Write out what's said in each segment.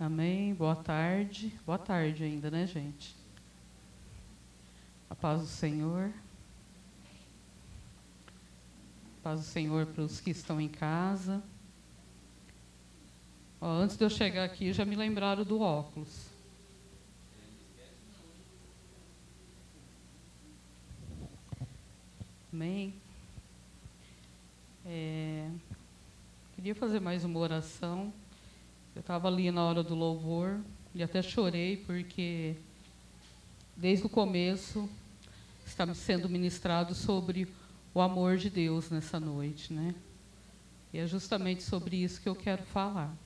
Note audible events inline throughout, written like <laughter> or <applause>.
Amém. Boa tarde. Boa tarde ainda, né, gente? A paz do Senhor. A paz do Senhor para os que estão em casa. Ó, antes de eu chegar aqui, já me lembraram do óculos. Amém. É, queria fazer mais uma oração. Eu estava ali na hora do louvor e até chorei porque desde o começo está sendo ministrado sobre o amor de Deus nessa noite, né? E é justamente sobre isso que eu quero falar.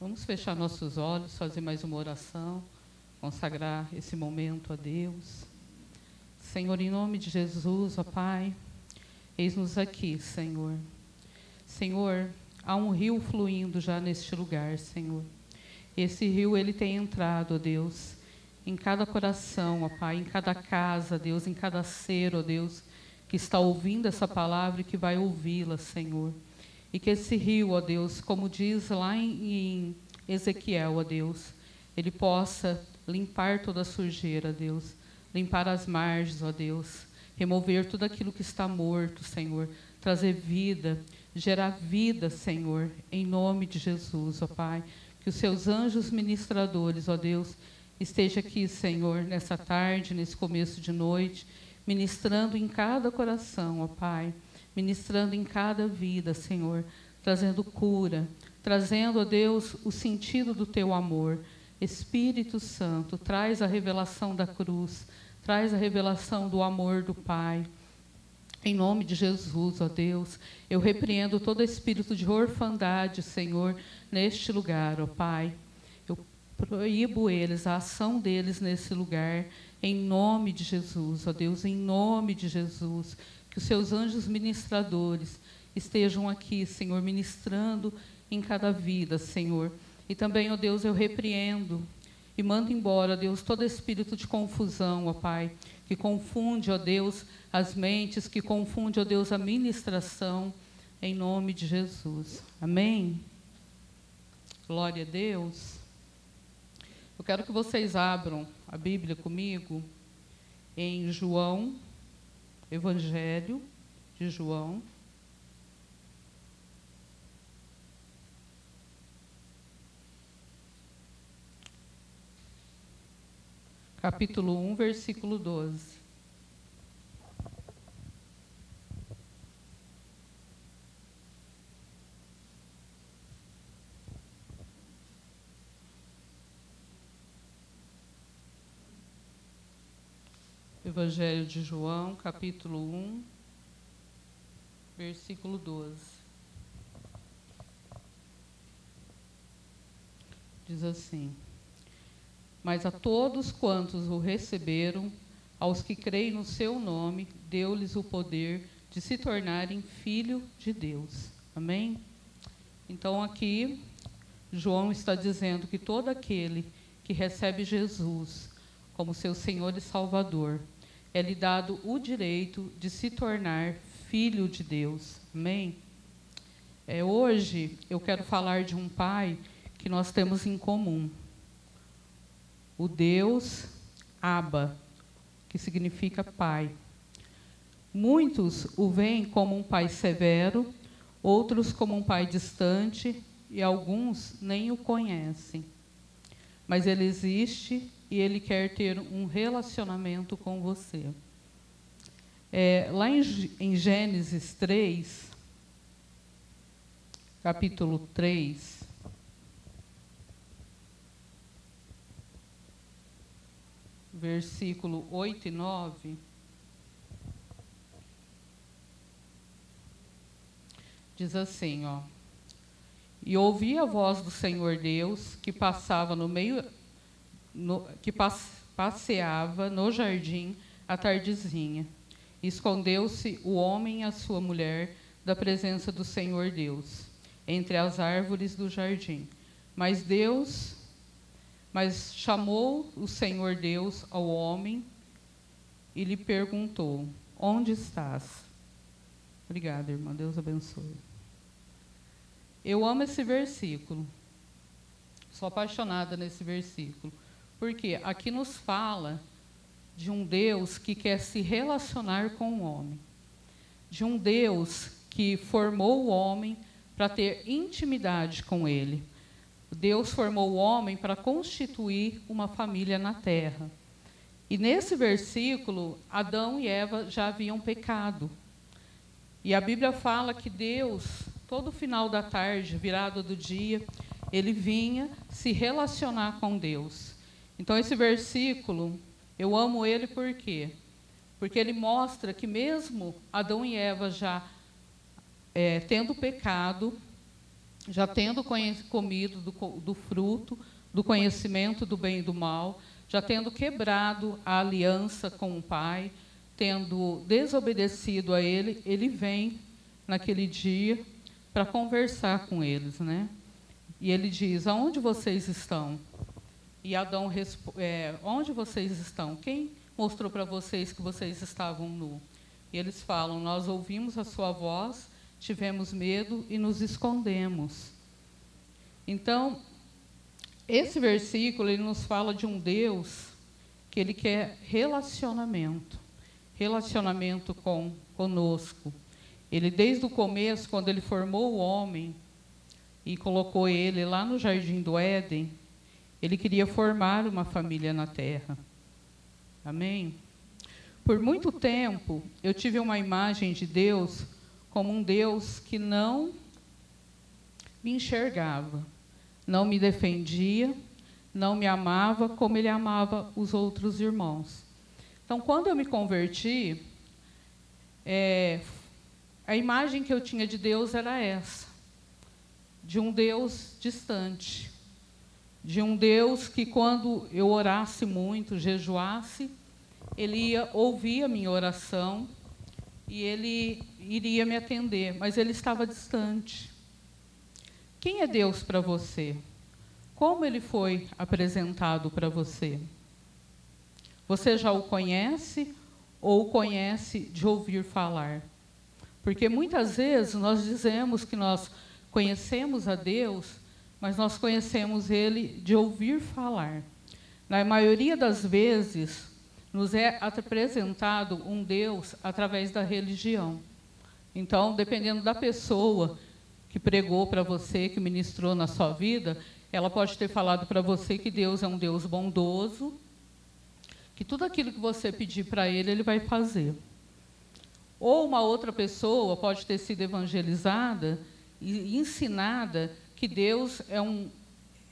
Vamos fechar nossos olhos, fazer mais uma oração, consagrar esse momento a Deus. Senhor, em nome de Jesus, ó Pai, eis-nos aqui, Senhor. Senhor, há um rio fluindo já neste lugar, Senhor. Esse rio, ele tem entrado, ó Deus, em cada coração, ó Pai, em cada casa, Deus, em cada ser, ó Deus, que está ouvindo essa palavra e que vai ouvi-la, Senhor. E que esse rio, ó Deus, como diz lá em, em Ezequiel, ó Deus, ele possa limpar toda a sujeira, Deus, limpar as margens, ó Deus, remover tudo aquilo que está morto, Senhor, trazer vida, gerar vida, Senhor, em nome de Jesus, ó Pai. Que os seus anjos ministradores, ó Deus, esteja aqui, Senhor, nessa tarde, nesse começo de noite, ministrando em cada coração, ó Pai, ministrando em cada vida, Senhor, trazendo cura, trazendo, ó Deus, o sentido do teu amor. Espírito Santo, traz a revelação da cruz, traz a revelação do amor do Pai. Em nome de Jesus, ó Deus, eu repreendo todo espírito de orfandade, Senhor, neste lugar, ó Pai. Eu proíbo eles, a ação deles nesse lugar, em nome de Jesus, ó Deus, em nome de Jesus. Que os seus anjos ministradores estejam aqui, Senhor, ministrando em cada vida, Senhor. E também, ó Deus, eu repreendo e mando embora, ó Deus, todo espírito de confusão, ó Pai, que confunde, ó Deus, as mentes, que confunde, ó Deus, a ministração, em nome de Jesus. Amém? Glória a Deus. Eu quero que vocês abram a Bíblia comigo em João, Evangelho de João. Capítulo 1, versículo 12. Evangelho de João, capítulo 1, versículo 12. Diz assim: Mas a todos quantos o receberam, aos que creem no seu nome, deu-lhes o poder de se tornarem filho de Deus. Amém? Então aqui João está dizendo que todo aquele que recebe Jesus como seu Senhor e Salvador, é lhe dado o direito de se tornar filho de Deus. Amém? É, hoje eu quero falar de um pai que nós temos em comum. O Deus Abba, que significa pai. Muitos o veem como um pai severo, outros como um pai distante e alguns nem o conhecem. Mas ele existe e ele quer ter um relacionamento com você. É, lá em, em Gênesis 3, capítulo 3, versículo 8 e 9. Diz assim, ó. E ouvi a voz do Senhor Deus que passava no meio no, que passeava no jardim à tardezinha. Escondeu-se o homem e a sua mulher da presença do Senhor Deus, entre as árvores do jardim. Mas Deus, mas chamou o Senhor Deus ao homem e lhe perguntou: Onde estás? Obrigada, irmã. Deus abençoe. Eu amo esse versículo, Sou apaixonada nesse versículo. Porque aqui nos fala de um Deus que quer se relacionar com o homem. De um Deus que formou o homem para ter intimidade com ele. Deus formou o homem para constituir uma família na terra. E nesse versículo, Adão e Eva já haviam pecado. E a Bíblia fala que Deus, todo final da tarde, virado do dia, ele vinha se relacionar com Deus. Então, esse versículo, eu amo ele por quê? Porque ele mostra que, mesmo Adão e Eva já é, tendo pecado, já tendo comido do, do fruto, do conhecimento do bem e do mal, já tendo quebrado a aliança com o Pai, tendo desobedecido a Ele, Ele vem naquele dia para conversar com eles, né? E Ele diz: Aonde vocês estão? E Adão responde: é, Onde vocês estão? Quem mostrou para vocês que vocês estavam nu? E eles falam: Nós ouvimos a sua voz, tivemos medo e nos escondemos. Então, esse versículo ele nos fala de um Deus que ele quer relacionamento, relacionamento com conosco. Ele desde o começo, quando ele formou o homem e colocou ele lá no jardim do Éden, ele queria formar uma família na terra. Amém. Por muito tempo, eu tive uma imagem de Deus como um Deus que não me enxergava não me defendia, não me amava como ele amava os outros irmãos. Então, quando eu me converti, é, a imagem que eu tinha de Deus era essa: de um Deus distante, de um Deus que, quando eu orasse muito, jejuasse, ele ia ouvir a minha oração e ele iria me atender, mas ele estava distante. Quem é Deus para você? Como ele foi apresentado para você? Você já o conhece ou o conhece de ouvir falar? Porque muitas vezes nós dizemos que nós conhecemos a Deus, mas nós conhecemos Ele de ouvir falar. Na maioria das vezes, nos é apresentado um Deus através da religião. Então, dependendo da pessoa que pregou para você, que ministrou na sua vida, ela pode ter falado para você que Deus é um Deus bondoso, que tudo aquilo que você pedir para Ele, Ele vai fazer. Ou uma outra pessoa pode ter sido evangelizada e ensinada que Deus é, um,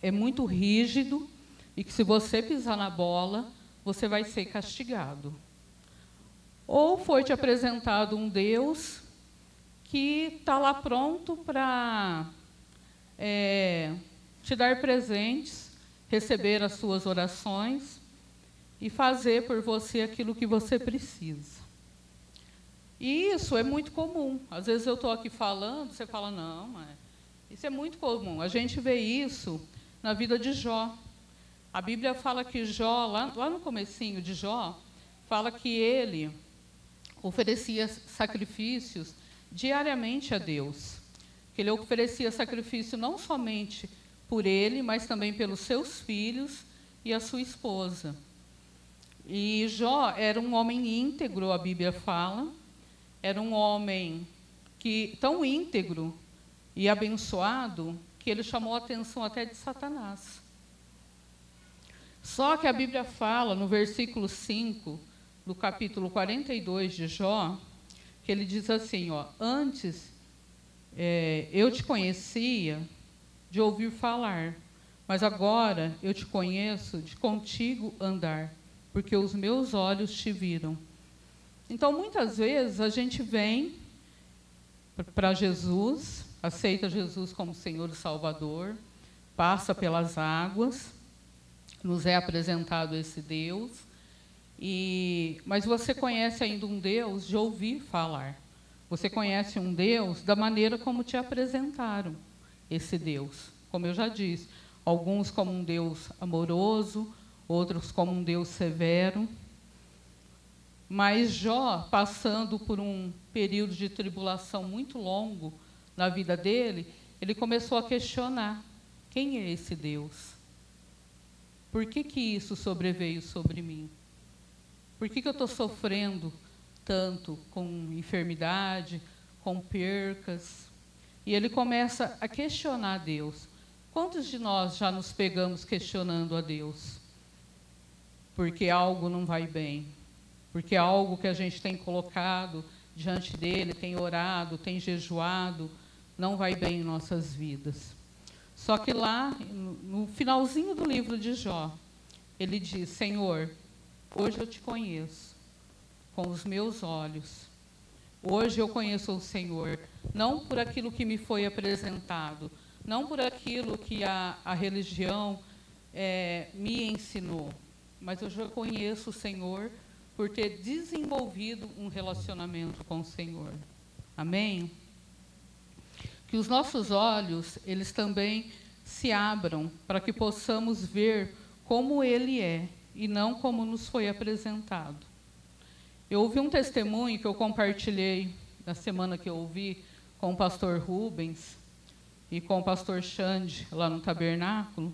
é muito rígido e que se você pisar na bola, você vai ser castigado. Ou foi te apresentado um Deus que está lá pronto para é, te dar presentes, receber as suas orações e fazer por você aquilo que você precisa. E isso é muito comum. Às vezes eu estou aqui falando, você fala, não, mas isso é muito comum. A gente vê isso na vida de Jó. A Bíblia fala que Jó, lá, lá no comecinho de Jó, fala que ele oferecia sacrifícios diariamente a Deus. Que ele oferecia sacrifício não somente por ele, mas também pelos seus filhos e a sua esposa. E Jó era um homem íntegro, a Bíblia fala. Era um homem que tão íntegro e abençoado que ele chamou a atenção até de Satanás. Só que a Bíblia fala no versículo 5 do capítulo 42 de Jó, que ele diz assim, ó, antes é, eu te conhecia de ouvir falar, mas agora eu te conheço de contigo andar, porque os meus olhos te viram. Então, muitas vezes a gente vem para Jesus, aceita Jesus como Senhor e Salvador, passa pelas águas, nos é apresentado esse Deus, e, mas você conhece ainda um Deus de ouvir falar. Você conhece um Deus da maneira como te apresentaram esse Deus. Como eu já disse, alguns como um Deus amoroso, outros como um Deus severo. Mas Jó, passando por um período de tribulação muito longo na vida dele, ele começou a questionar: quem é esse Deus? Por que, que isso sobreveio sobre mim? Por que, que eu estou sofrendo tanto com enfermidade, com percas? E ele começa a questionar Deus. Quantos de nós já nos pegamos questionando a Deus? Porque algo não vai bem, porque é algo que a gente tem colocado diante dele, tem orado, tem jejuado, não vai bem em nossas vidas. Só que lá, no finalzinho do livro de Jó, ele diz: Senhor, hoje eu te conheço com os meus olhos. Hoje eu conheço o Senhor, não por aquilo que me foi apresentado, não por aquilo que a, a religião é, me ensinou, mas eu já conheço o Senhor por ter desenvolvido um relacionamento com o Senhor. Amém? Que os nossos olhos, eles também se abram para que possamos ver como Ele é e não como nos foi apresentado. Eu ouvi um testemunho que eu compartilhei na semana que eu ouvi com o pastor Rubens e com o pastor Xande lá no tabernáculo.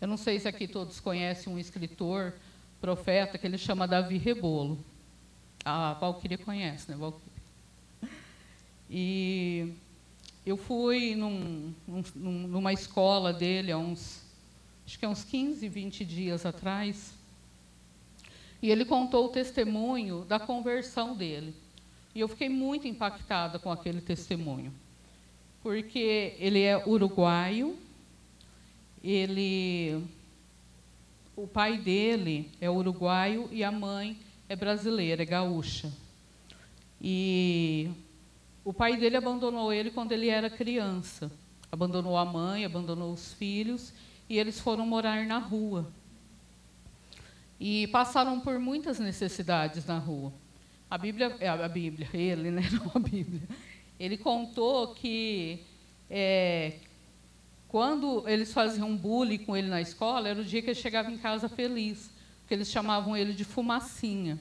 Eu não sei se aqui todos conhecem um escritor, profeta, que ele chama Davi Rebolo. A Valquíria conhece, né, Valquíria? E eu fui num, num, numa escola dele há uns, acho que há uns 15, 20 dias atrás, e ele contou o testemunho da conversão dele. E eu fiquei muito impactada com aquele testemunho, porque ele é uruguaio, ele, o pai dele é uruguaio e a mãe é brasileira, é gaúcha. E o pai dele abandonou ele quando ele era criança. Abandonou a mãe, abandonou os filhos e eles foram morar na rua. E passaram por muitas necessidades na rua. A Bíblia, a Bíblia, ele, né, <laughs> não a Bíblia. Ele contou que é, quando eles faziam bullying com ele na escola, era o dia que ele chegava em casa feliz, porque eles chamavam ele de fumacinha.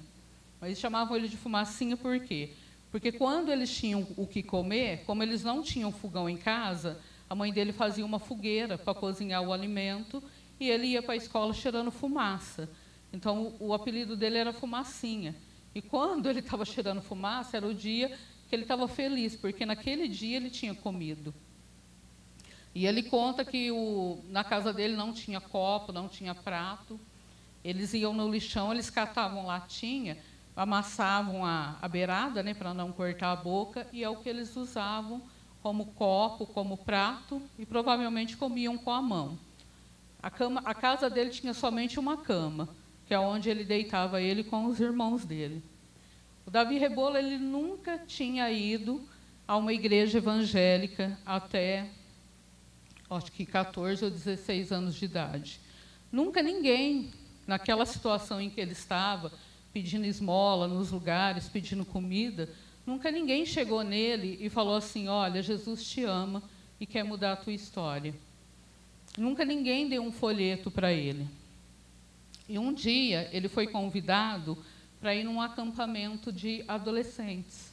Mas eles chamavam ele de fumacinha por quê? Porque quando eles tinham o que comer, como eles não tinham fogão em casa, a mãe dele fazia uma fogueira para cozinhar o alimento e ele ia para a escola cheirando fumaça. Então, o, apelido dele era Fumacinha. E quando ele estava cheirando fumaça, era o dia que ele estava feliz, porque naquele dia ele tinha comido. E ele conta que o, na casa dele não tinha copo, não tinha prato. Eles iam no lixão, eles catavam latinha amassavam a, a beirada né, para não cortar a boca, e é o que eles usavam como copo, como prato, e provavelmente comiam com a mão. A, cama, a casa dele tinha somente uma cama, que é onde ele deitava ele com os irmãos dele. O Davi Rebolo ele nunca tinha ido a uma igreja evangélica até, acho que 14 ou 16 anos de idade. Nunca ninguém, naquela situação em que ele estava, pedindo esmola nos lugares, pedindo comida, nunca ninguém chegou nele e falou assim: Olha, Jesus te ama e quer mudar a tua história. Nunca ninguém deu um folheto para ele. E um dia ele foi convidado para ir num acampamento de adolescentes.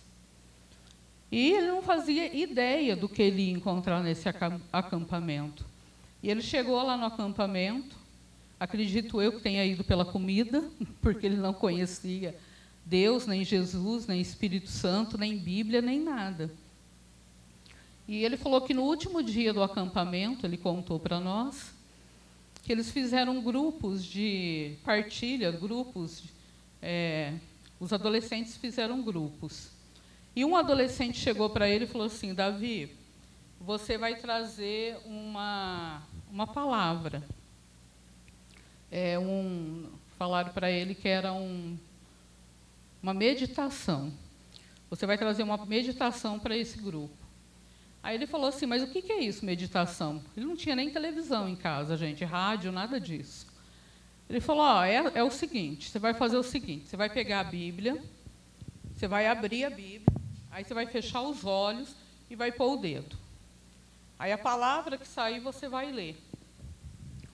E ele não fazia ideia do que ele ia encontrar nesse acampamento. E ele chegou lá no acampamento, Acredito eu que tenha ido pela comida, <laughs> porque ele não conhecia Deus, nem Jesus, nem Espírito Santo, nem Bíblia, nem nada. E ele falou que no último dia do acampamento, ele contou para nós, que eles fizeram grupos de partilha, grupos, é, os adolescentes fizeram grupos. E um adolescente chegou para ele e falou assim: Davi, você vai trazer uma, uma palavra é, um, falaram para ele que era um, uma meditação. Você vai trazer uma meditação para esse grupo. Aí ele falou assim, mas o que, que é isso, meditação? Ele não tinha nem televisão em casa, gente, rádio, nada disso. Ele falou, ó, é, é o seguinte, você vai fazer o seguinte, você vai pegar a Bíblia, você vai abrir a Bíblia, aí você vai fechar os olhos e vai pôr o dedo. Aí a palavra que sair você vai ler.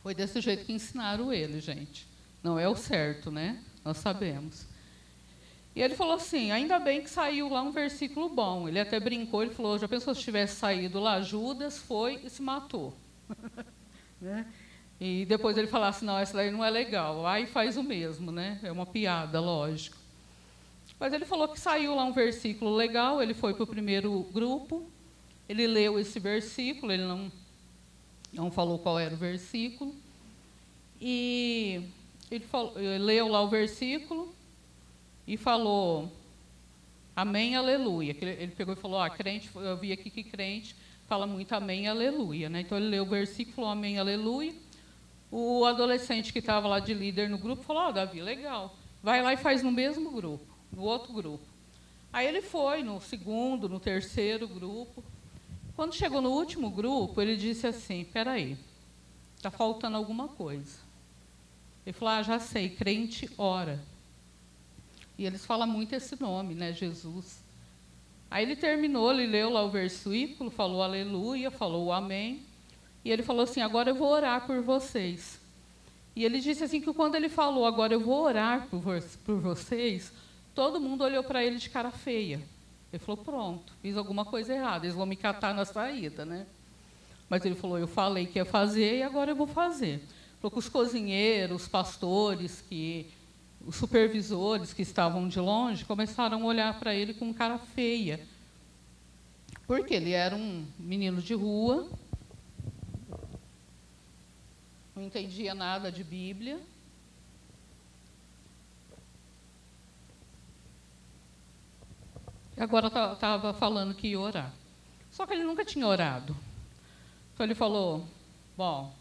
Foi desse jeito que ensinaram ele, gente. Não é o certo, né? Nós sabemos. E ele falou assim: ainda bem que saiu lá um versículo bom. Ele até brincou, ele falou: já pensou se tivesse saído lá? Judas foi e se matou. <laughs> né? E depois ele falasse, não, essa daí não é legal. Aí faz o mesmo, né? É uma piada, lógico. Mas ele falou que saiu lá um versículo legal, ele foi para o primeiro grupo, ele leu esse versículo, ele não, não falou qual era o versículo. E ele, falou, ele leu lá o versículo e falou, Amém, aleluia. Ele pegou e falou, ah, crente, eu vi aqui que crente fala muito amém, aleluia. Né? Então ele leu o versículo, falou amém, aleluia. O adolescente que estava lá de líder no grupo falou, oh, Davi, legal. Vai lá e faz no mesmo grupo no outro grupo. Aí ele foi no segundo, no terceiro grupo. Quando chegou no último grupo, ele disse assim: Espera aí, está faltando alguma coisa. Ele falou: Ah, já sei, crente ora. E eles falam muito esse nome, né, Jesus. Aí ele terminou, ele leu lá o versículo, falou aleluia, falou amém. E ele falou assim: Agora eu vou orar por vocês. E ele disse assim: que quando ele falou, Agora eu vou orar por, por vocês, Todo mundo olhou para ele de cara feia. Ele falou: pronto, fiz alguma coisa errada, eles vão me catar na saída, né? Mas ele falou: eu falei que ia fazer e agora eu vou fazer. Falou que os cozinheiros, os pastores, que os supervisores que estavam de longe começaram a olhar para ele com cara feia. Porque ele era um menino de rua, não entendia nada de Bíblia, agora estava falando que ia orar. Só que ele nunca tinha orado. Então ele falou: Bom,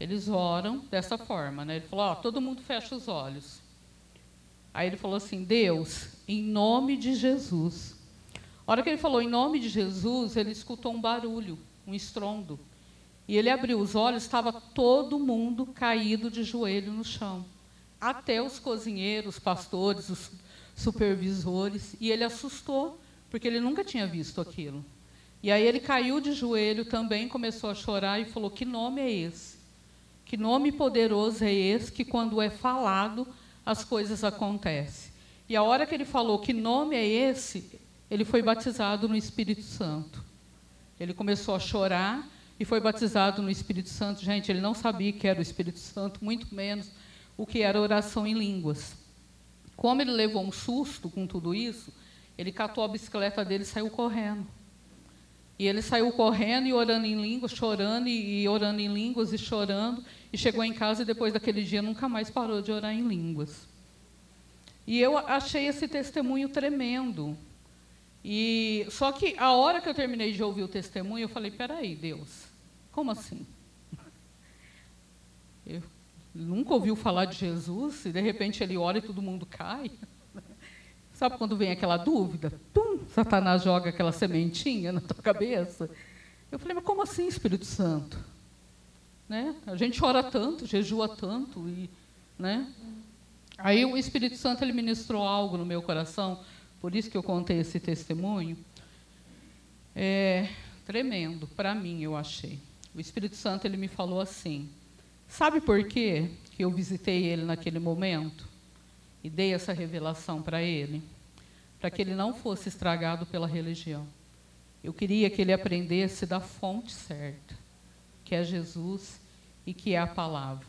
eles oram dessa forma, né? Ele falou: Ó, todo mundo fecha os olhos. Aí ele falou assim: Deus, em nome de Jesus. A hora que ele falou em nome de Jesus, ele escutou um barulho, um estrondo. E ele abriu os olhos, estava todo mundo caído de joelho no chão. Até os cozinheiros, pastores, os supervisores, e ele assustou, porque ele nunca tinha visto aquilo. E aí ele caiu de joelho também, começou a chorar e falou: Que nome é esse? Que nome poderoso é esse que, quando é falado, as coisas acontecem? E a hora que ele falou que nome é esse, ele foi batizado no Espírito Santo. Ele começou a chorar e foi batizado no Espírito Santo. Gente, ele não sabia que era o Espírito Santo, muito menos o que era oração em línguas. Como ele levou um susto com tudo isso, ele catou a bicicleta dele e saiu correndo. E ele saiu correndo e orando em línguas, chorando e, orando em línguas e chorando. E chegou em casa e depois daquele dia nunca mais parou de orar em línguas. E eu achei esse testemunho tremendo. E só que a hora que eu terminei de ouvir o testemunho, eu falei: peraí, Deus, como assim? <laughs> Eu, nunca ouviu falar de Jesus e de repente ele ora e todo mundo cai. <laughs> Sabe quando vem aquela dúvida? Tum, Satanás joga aquela sementinha na tua cabeça. Eu falei, mas como assim, Espírito Santo? Né? A gente ora tanto, jejua tanto e, né? Aí o Espírito Santo ele ministrou algo no meu coração, por isso que eu contei esse testemunho. É tremendo para mim, eu achei. O Espírito Santo ele me falou assim: Sabe por quê que eu visitei ele naquele momento e dei essa revelação para ele? Para que ele não fosse estragado pela religião. Eu queria que ele aprendesse da fonte certa, que é Jesus e que é a palavra.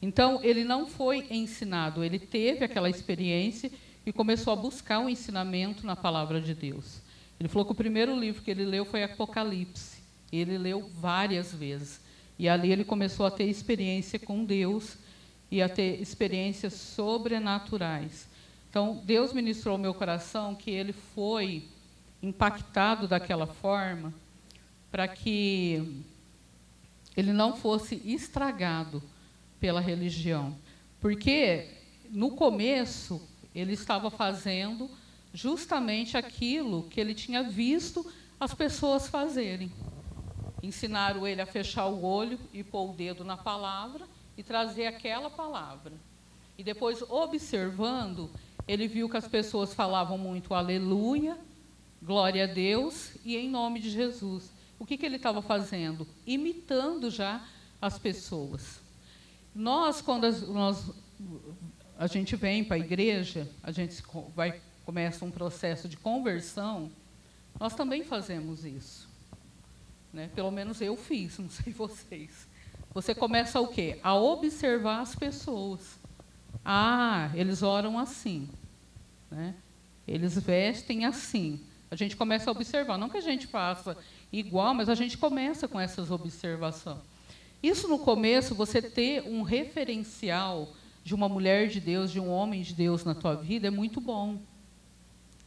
Então, ele não foi ensinado, ele teve aquela experiência e começou a buscar o um ensinamento na palavra de Deus. Ele falou que o primeiro livro que ele leu foi Apocalipse. Ele leu várias vezes. E ali ele começou a ter experiência com Deus e a ter experiências sobrenaturais. Então, Deus ministrou ao meu coração que ele foi impactado daquela forma para que ele não fosse estragado pela religião. Porque no começo ele estava fazendo justamente aquilo que ele tinha visto as pessoas fazerem. Ensinaram ele a fechar o olho e pôr o dedo na palavra e trazer aquela palavra. E depois, observando, ele viu que as pessoas falavam muito aleluia, glória a Deus e em nome de Jesus. O que, que ele estava fazendo? Imitando já as pessoas. Nós, quando as, nós, a gente vem para a igreja, a gente vai, começa um processo de conversão, nós também fazemos isso. Né? Pelo menos eu fiz, <laughs> não sei vocês. você começa o quê? A observar as pessoas. Ah, eles oram assim. Né? Eles vestem assim. A gente começa a observar. Não que a gente faça igual, mas a gente começa com essas observações. Isso no começo, você ter um referencial de uma mulher de Deus, de um homem de Deus na tua vida, é muito bom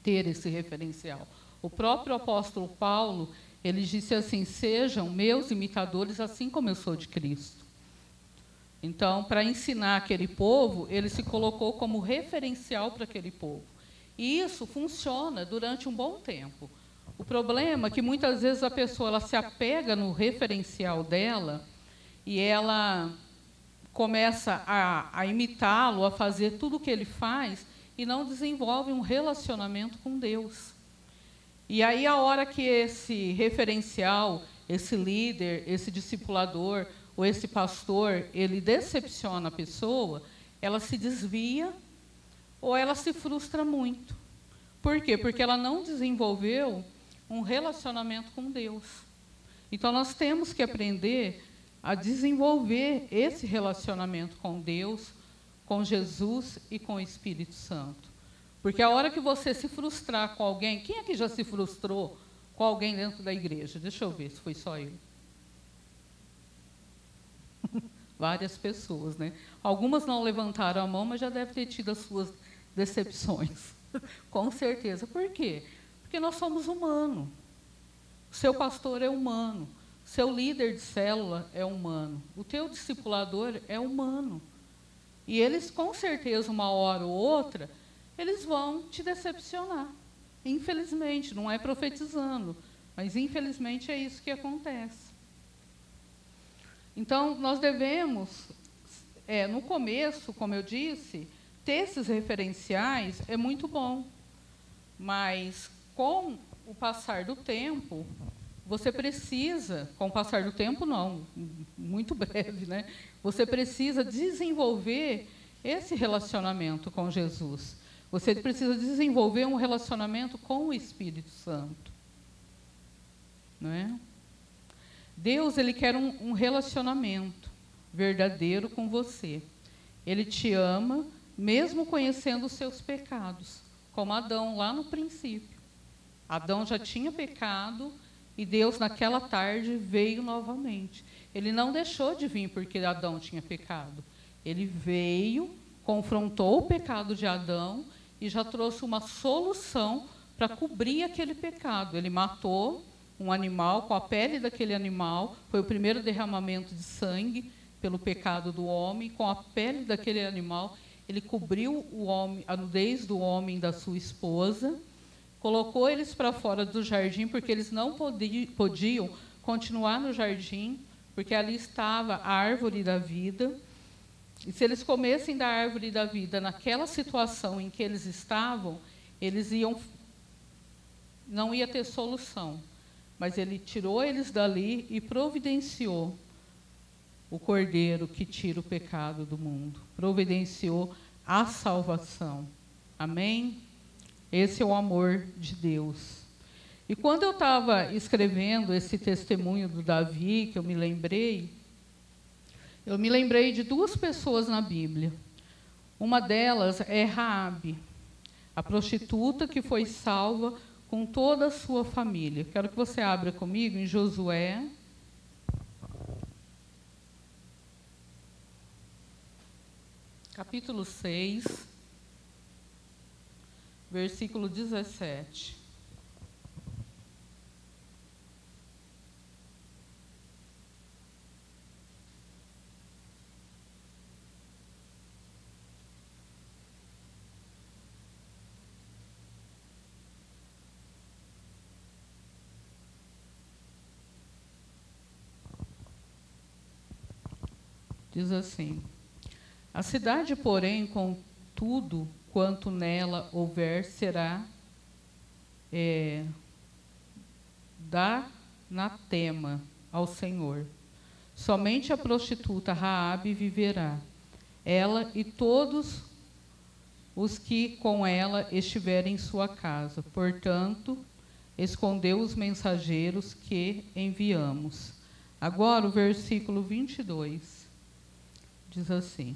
ter esse referencial. O próprio apóstolo Paulo, ele disse assim: Sejam meus imitadores, assim como eu sou de Cristo. Então, para ensinar aquele povo, ele se colocou como referencial para aquele povo. E isso funciona durante um bom tempo. O problema é que muitas vezes a pessoa ela se apega no referencial dela e ela começa a, a imitá-lo, a fazer tudo o que ele faz e não desenvolve um relacionamento com Deus. E aí, a hora que esse referencial, esse líder, esse discipulador ou esse pastor, ele decepciona a pessoa, ela se desvia ou ela se frustra muito. Por quê? Porque ela não desenvolveu um relacionamento com Deus. Então, nós temos que aprender a desenvolver esse relacionamento com Deus, com Jesus e com o Espírito Santo. Porque a hora que você se frustrar com alguém, quem aqui já se frustrou com alguém dentro da igreja? Deixa eu ver se foi só eu. <laughs> Várias pessoas, né? Algumas não levantaram a mão, mas já devem ter tido as suas decepções. <laughs> com certeza. Por quê? Porque nós somos humanos. Seu pastor é humano. Seu líder de célula é humano. O teu discipulador é humano. E eles, com certeza, uma hora ou outra, eles vão te decepcionar. Infelizmente, não é profetizando, mas infelizmente é isso que acontece. Então, nós devemos, é, no começo, como eu disse, ter esses referenciais é muito bom, mas com o passar do tempo, você precisa, com o passar do tempo, não, muito breve, né? Você precisa desenvolver esse relacionamento com Jesus. Você precisa desenvolver um relacionamento com o Espírito Santo. Não é? Deus ele quer um, um relacionamento verdadeiro com você. Ele te ama, mesmo conhecendo os seus pecados, como Adão lá no princípio. Adão já tinha pecado, e Deus, naquela tarde, veio novamente. Ele não deixou de vir porque Adão tinha pecado. Ele veio, confrontou o pecado de Adão e já trouxe uma solução para cobrir aquele pecado. Ele matou um animal com a pele daquele animal, foi o primeiro derramamento de sangue pelo pecado do homem, com a pele daquele animal, ele cobriu o homem, a nudez do homem da sua esposa colocou eles para fora do jardim, porque eles não podiam continuar no jardim, porque ali estava a árvore da vida. E se eles comessem da árvore da vida naquela situação em que eles estavam, eles iam não ia ter solução. Mas ele tirou eles dali e providenciou o cordeiro que tira o pecado do mundo. Providenciou a salvação. Amém? Esse é o amor de Deus. E quando eu estava escrevendo esse testemunho do Davi, que eu me lembrei, eu me lembrei de duas pessoas na Bíblia. Uma delas é Raabe, a prostituta que foi salva com toda a sua família. Quero que você abra comigo em Josué. Capítulo 6 versículo 17. Diz assim: A cidade, porém, com tudo quanto nela houver será é, na tema ao Senhor. Somente a prostituta Raabe viverá, ela e todos os que com ela estiverem em sua casa. Portanto, escondeu os mensageiros que enviamos. Agora o versículo 22 diz assim: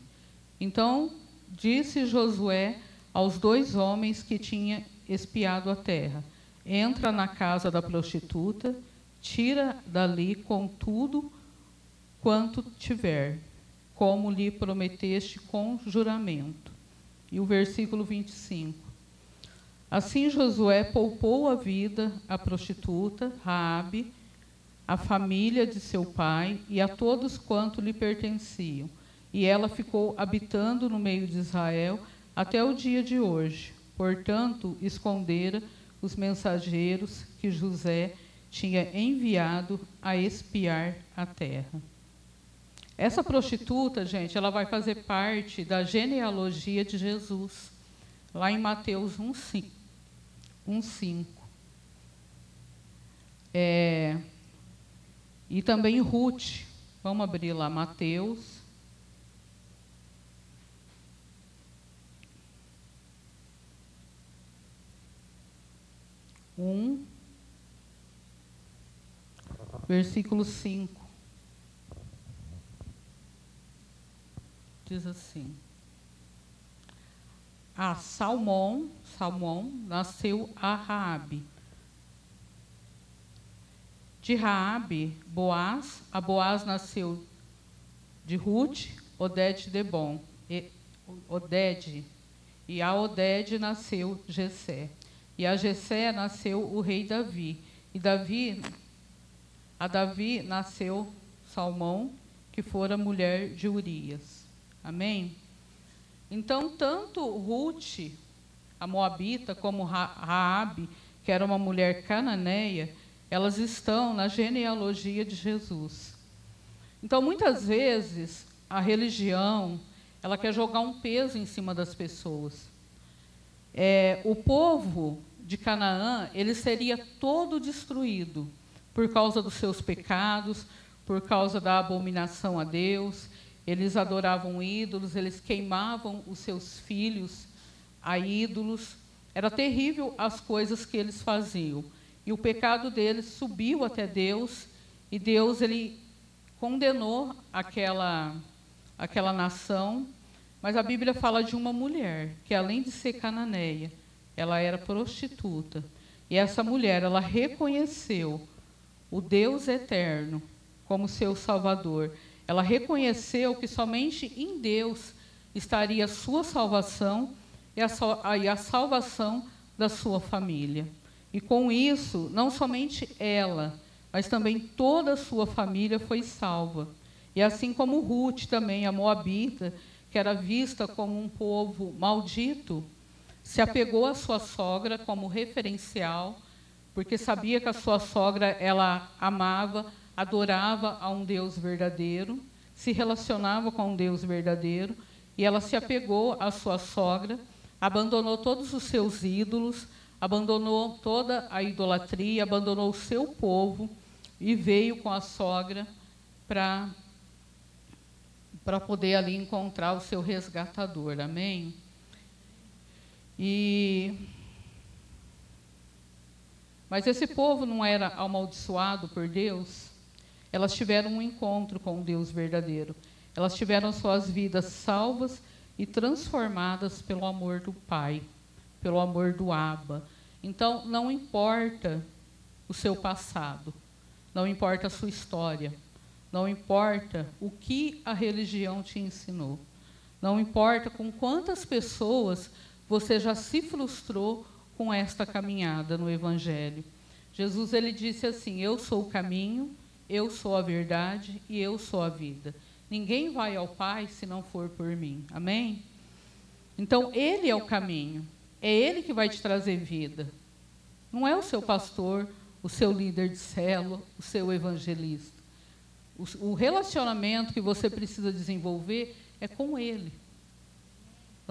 Então disse Josué aos dois homens que tinha espiado a terra: Entra na casa da prostituta, tira dali com tudo quanto tiver, como lhe prometeste com juramento. E o versículo 25. Assim Josué poupou a vida à prostituta, Raabe, à família de seu pai e a todos quanto lhe pertenciam. E ela ficou habitando no meio de Israel até o dia de hoje. Portanto, escondera os mensageiros que José tinha enviado a espiar a terra. Essa prostituta, gente, ela vai fazer parte da genealogia de Jesus, lá em Mateus 1,5. É, e também Ruth. Vamos abrir lá, Mateus. Um, versículo 5. diz assim: A Salmão, Salmão nasceu a Raabe. De Raabe, Boaz, a Boaz nasceu de Ruth, Oded de Bom, e, Oded, e a Oded nasceu Jessé. E a Jessé nasceu o rei Davi. E Davi, a Davi nasceu Salmão, que fora mulher de Urias. Amém? Então, tanto Ruth, a Moabita, como Raabe, que era uma mulher cananeia, elas estão na genealogia de Jesus. Então, muitas vezes, a religião, ela quer jogar um peso em cima das pessoas. É, o povo de Canaã, ele seria todo destruído por causa dos seus pecados, por causa da abominação a Deus, eles adoravam ídolos, eles queimavam os seus filhos a ídolos. Era terrível as coisas que eles faziam. E o pecado deles subiu até Deus, e Deus ele condenou aquela aquela nação. Mas a Bíblia fala de uma mulher que além de ser cananeia, ela era prostituta. E essa mulher, ela reconheceu o Deus eterno como seu salvador. Ela reconheceu que somente em Deus estaria a sua salvação e a, salvação da sua família. E com isso, não somente ela, mas também toda a sua família foi salva. E assim como Ruth também, a Moabita, que era vista como um povo maldito, se apegou à sua sogra como referencial, porque sabia que a sua sogra ela amava adorava a um Deus verdadeiro, se relacionava com um Deus verdadeiro, e ela se apegou à sua sogra, abandonou todos os seus ídolos, abandonou toda a idolatria, abandonou o seu povo e veio com a sogra para para poder ali encontrar o seu resgatador. Amém? E mas esse povo não era amaldiçoado por Deus? Elas tiveram um encontro com o Deus verdadeiro. Elas tiveram suas vidas salvas e transformadas pelo amor do Pai, pelo amor do Abba. Então, não importa o seu passado, não importa a sua história, não importa o que a religião te ensinou, não importa com quantas pessoas você já se frustrou com esta caminhada no Evangelho. Jesus ele disse assim: Eu sou o caminho, eu sou a verdade e eu sou a vida. Ninguém vai ao Pai se não for por mim. Amém? Então, Ele é o caminho. É Ele que vai te trazer vida. Não é o seu pastor, o seu líder de célula, o seu evangelista. O, relacionamento que você precisa desenvolver é com Ele.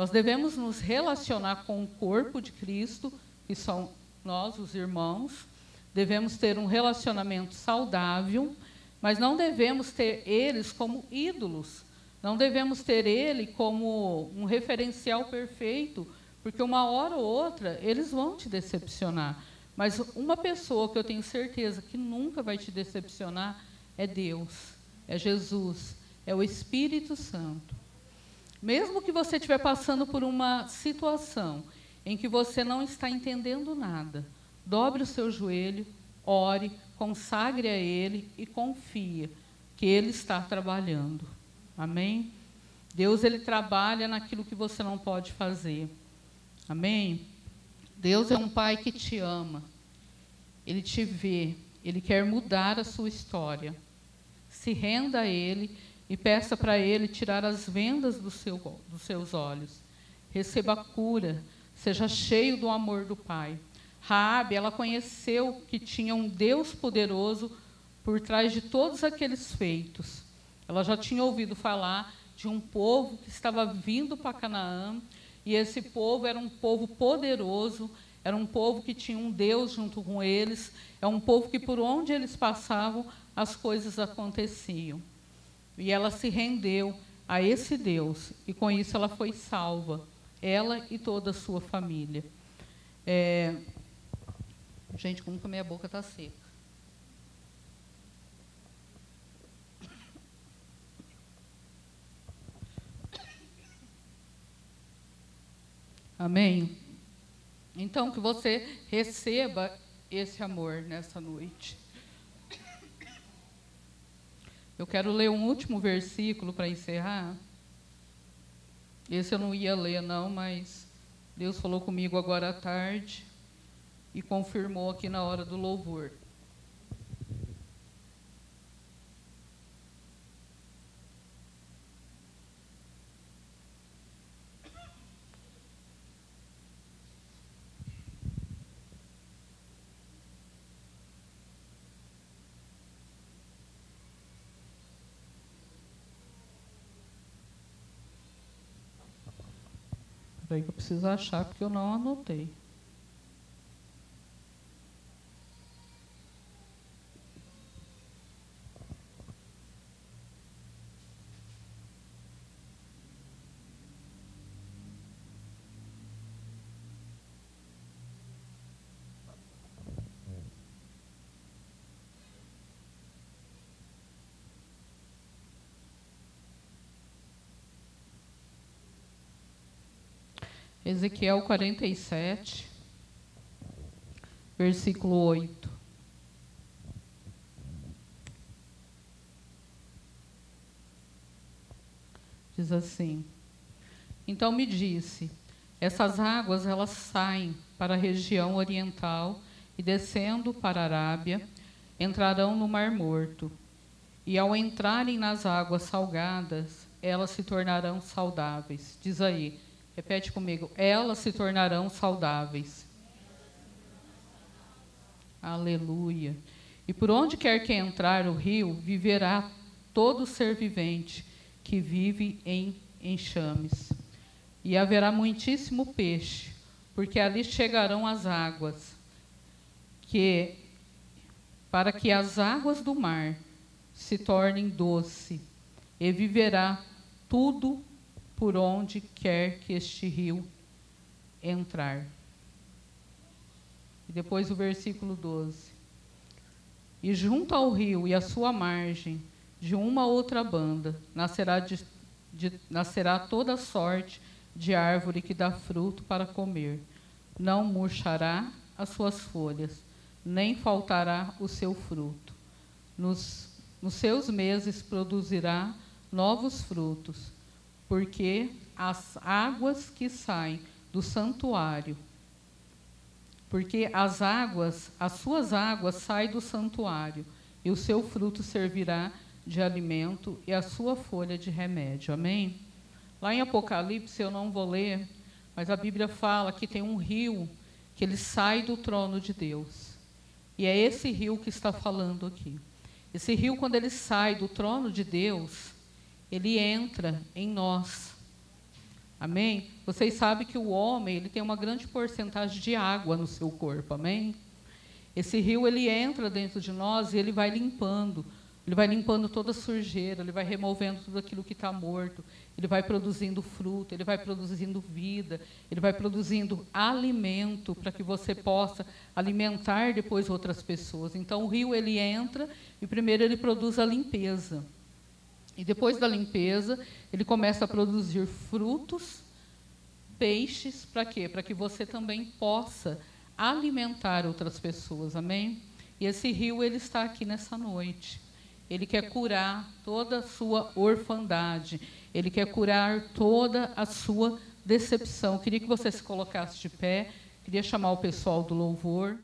Nós devemos nos relacionar com o corpo de Cristo, que são nós, os irmãos, devemos ter um relacionamento saudável, mas não devemos ter eles como ídolos. Não devemos ter ele como um referencial perfeito, porque uma hora ou outra eles vão te decepcionar. Mas uma pessoa que eu tenho certeza que nunca vai te decepcionar é Deus, é Jesus, é o Espírito Santo. Mesmo que você estiver passando por uma situação em que você não está entendendo nada, dobre o seu joelho, ore, consagre a Ele e confia que Ele está trabalhando. Amém? Deus ele trabalha naquilo que você não pode fazer. Amém? Deus é um pai que te ama. Ele te vê, ele quer mudar a sua história. Se renda a ele e peça para ele tirar as vendas do seu, dos seus olhos. Receba a cura, seja cheio do amor do Pai. Raabe, ela conheceu que tinha um Deus poderoso por trás de todos aqueles feitos. Ela já tinha ouvido falar de um povo que estava vindo para Canaã, e esse povo era um povo poderoso, era um povo que tinha um Deus junto com eles, é um povo que por onde eles passavam as coisas aconteciam. E ela se rendeu a esse Deus, e com isso ela foi salva, ela e toda a sua família. É... Gente, como que a minha boca está seca? Amém? Então, que você receba esse amor nessa noite. Eu quero ler um último versículo para encerrar. Esse eu não ia ler, não, mas Deus falou comigo agora à tarde e confirmou aqui na hora do louvor. Peraí que eu preciso achar, porque eu não anotei. Ezequiel 47, versículo 8. Diz assim: Então me disse: essas águas elas saem para a região oriental e descendo para a Arábia, entrarão no Mar Morto. E ao entrarem nas águas salgadas, elas se tornarão saudáveis. Diz aí, Repete comigo. Elas se tornarão saudáveis. Aleluia. E por onde quer que entrar o rio, viverá todo ser vivente que vive em enxames. E haverá muitíssimo peixe, porque ali chegarão as águas, que para que as águas do mar se tornem doce, e viverá tudo por onde quer que este rio entrar. E depois o versículo 12. E junto ao rio e à sua margem, de uma outra banda, nascerá, de, de, nascerá toda sorte de árvore que dá fruto para comer. Não murchará as suas folhas, nem faltará o seu fruto. Nos, nos seus meses produzirá novos frutos porque as águas que saem do santuário, porque as águas, as suas águas saem do santuário, e o seu fruto servirá de alimento e a sua folha de remédio. Amém? Lá em Apocalipse, eu não vou ler, mas a Bíblia fala que tem um rio que ele sai do trono de Deus. E é esse rio que está falando aqui. Esse rio, quando ele sai do trono de Deus, ele entra em nós. Amém? Vocês sabem que o homem ele tem uma grande porcentagem de água no seu corpo, amém? Esse rio ele entra dentro de nós e ele vai limpando, Ele vai limpando toda a sujeira, ele vai removendo tudo aquilo que está morto, ele vai produzindo fruto, ele vai produzindo vida, ele vai produzindo alimento para que você possa alimentar depois outras pessoas. Então o rio ele entra e primeiro ele produz a limpeza. E depois da limpeza, ele começa a produzir frutos, peixes, para quê? Para que você também possa alimentar outras pessoas. Amém? E esse rio ele está aqui nessa noite. Ele quer curar toda a sua orfandade. Ele quer curar toda a sua decepção. Eu queria que você se colocasse de pé. Queria chamar o pessoal do louvor.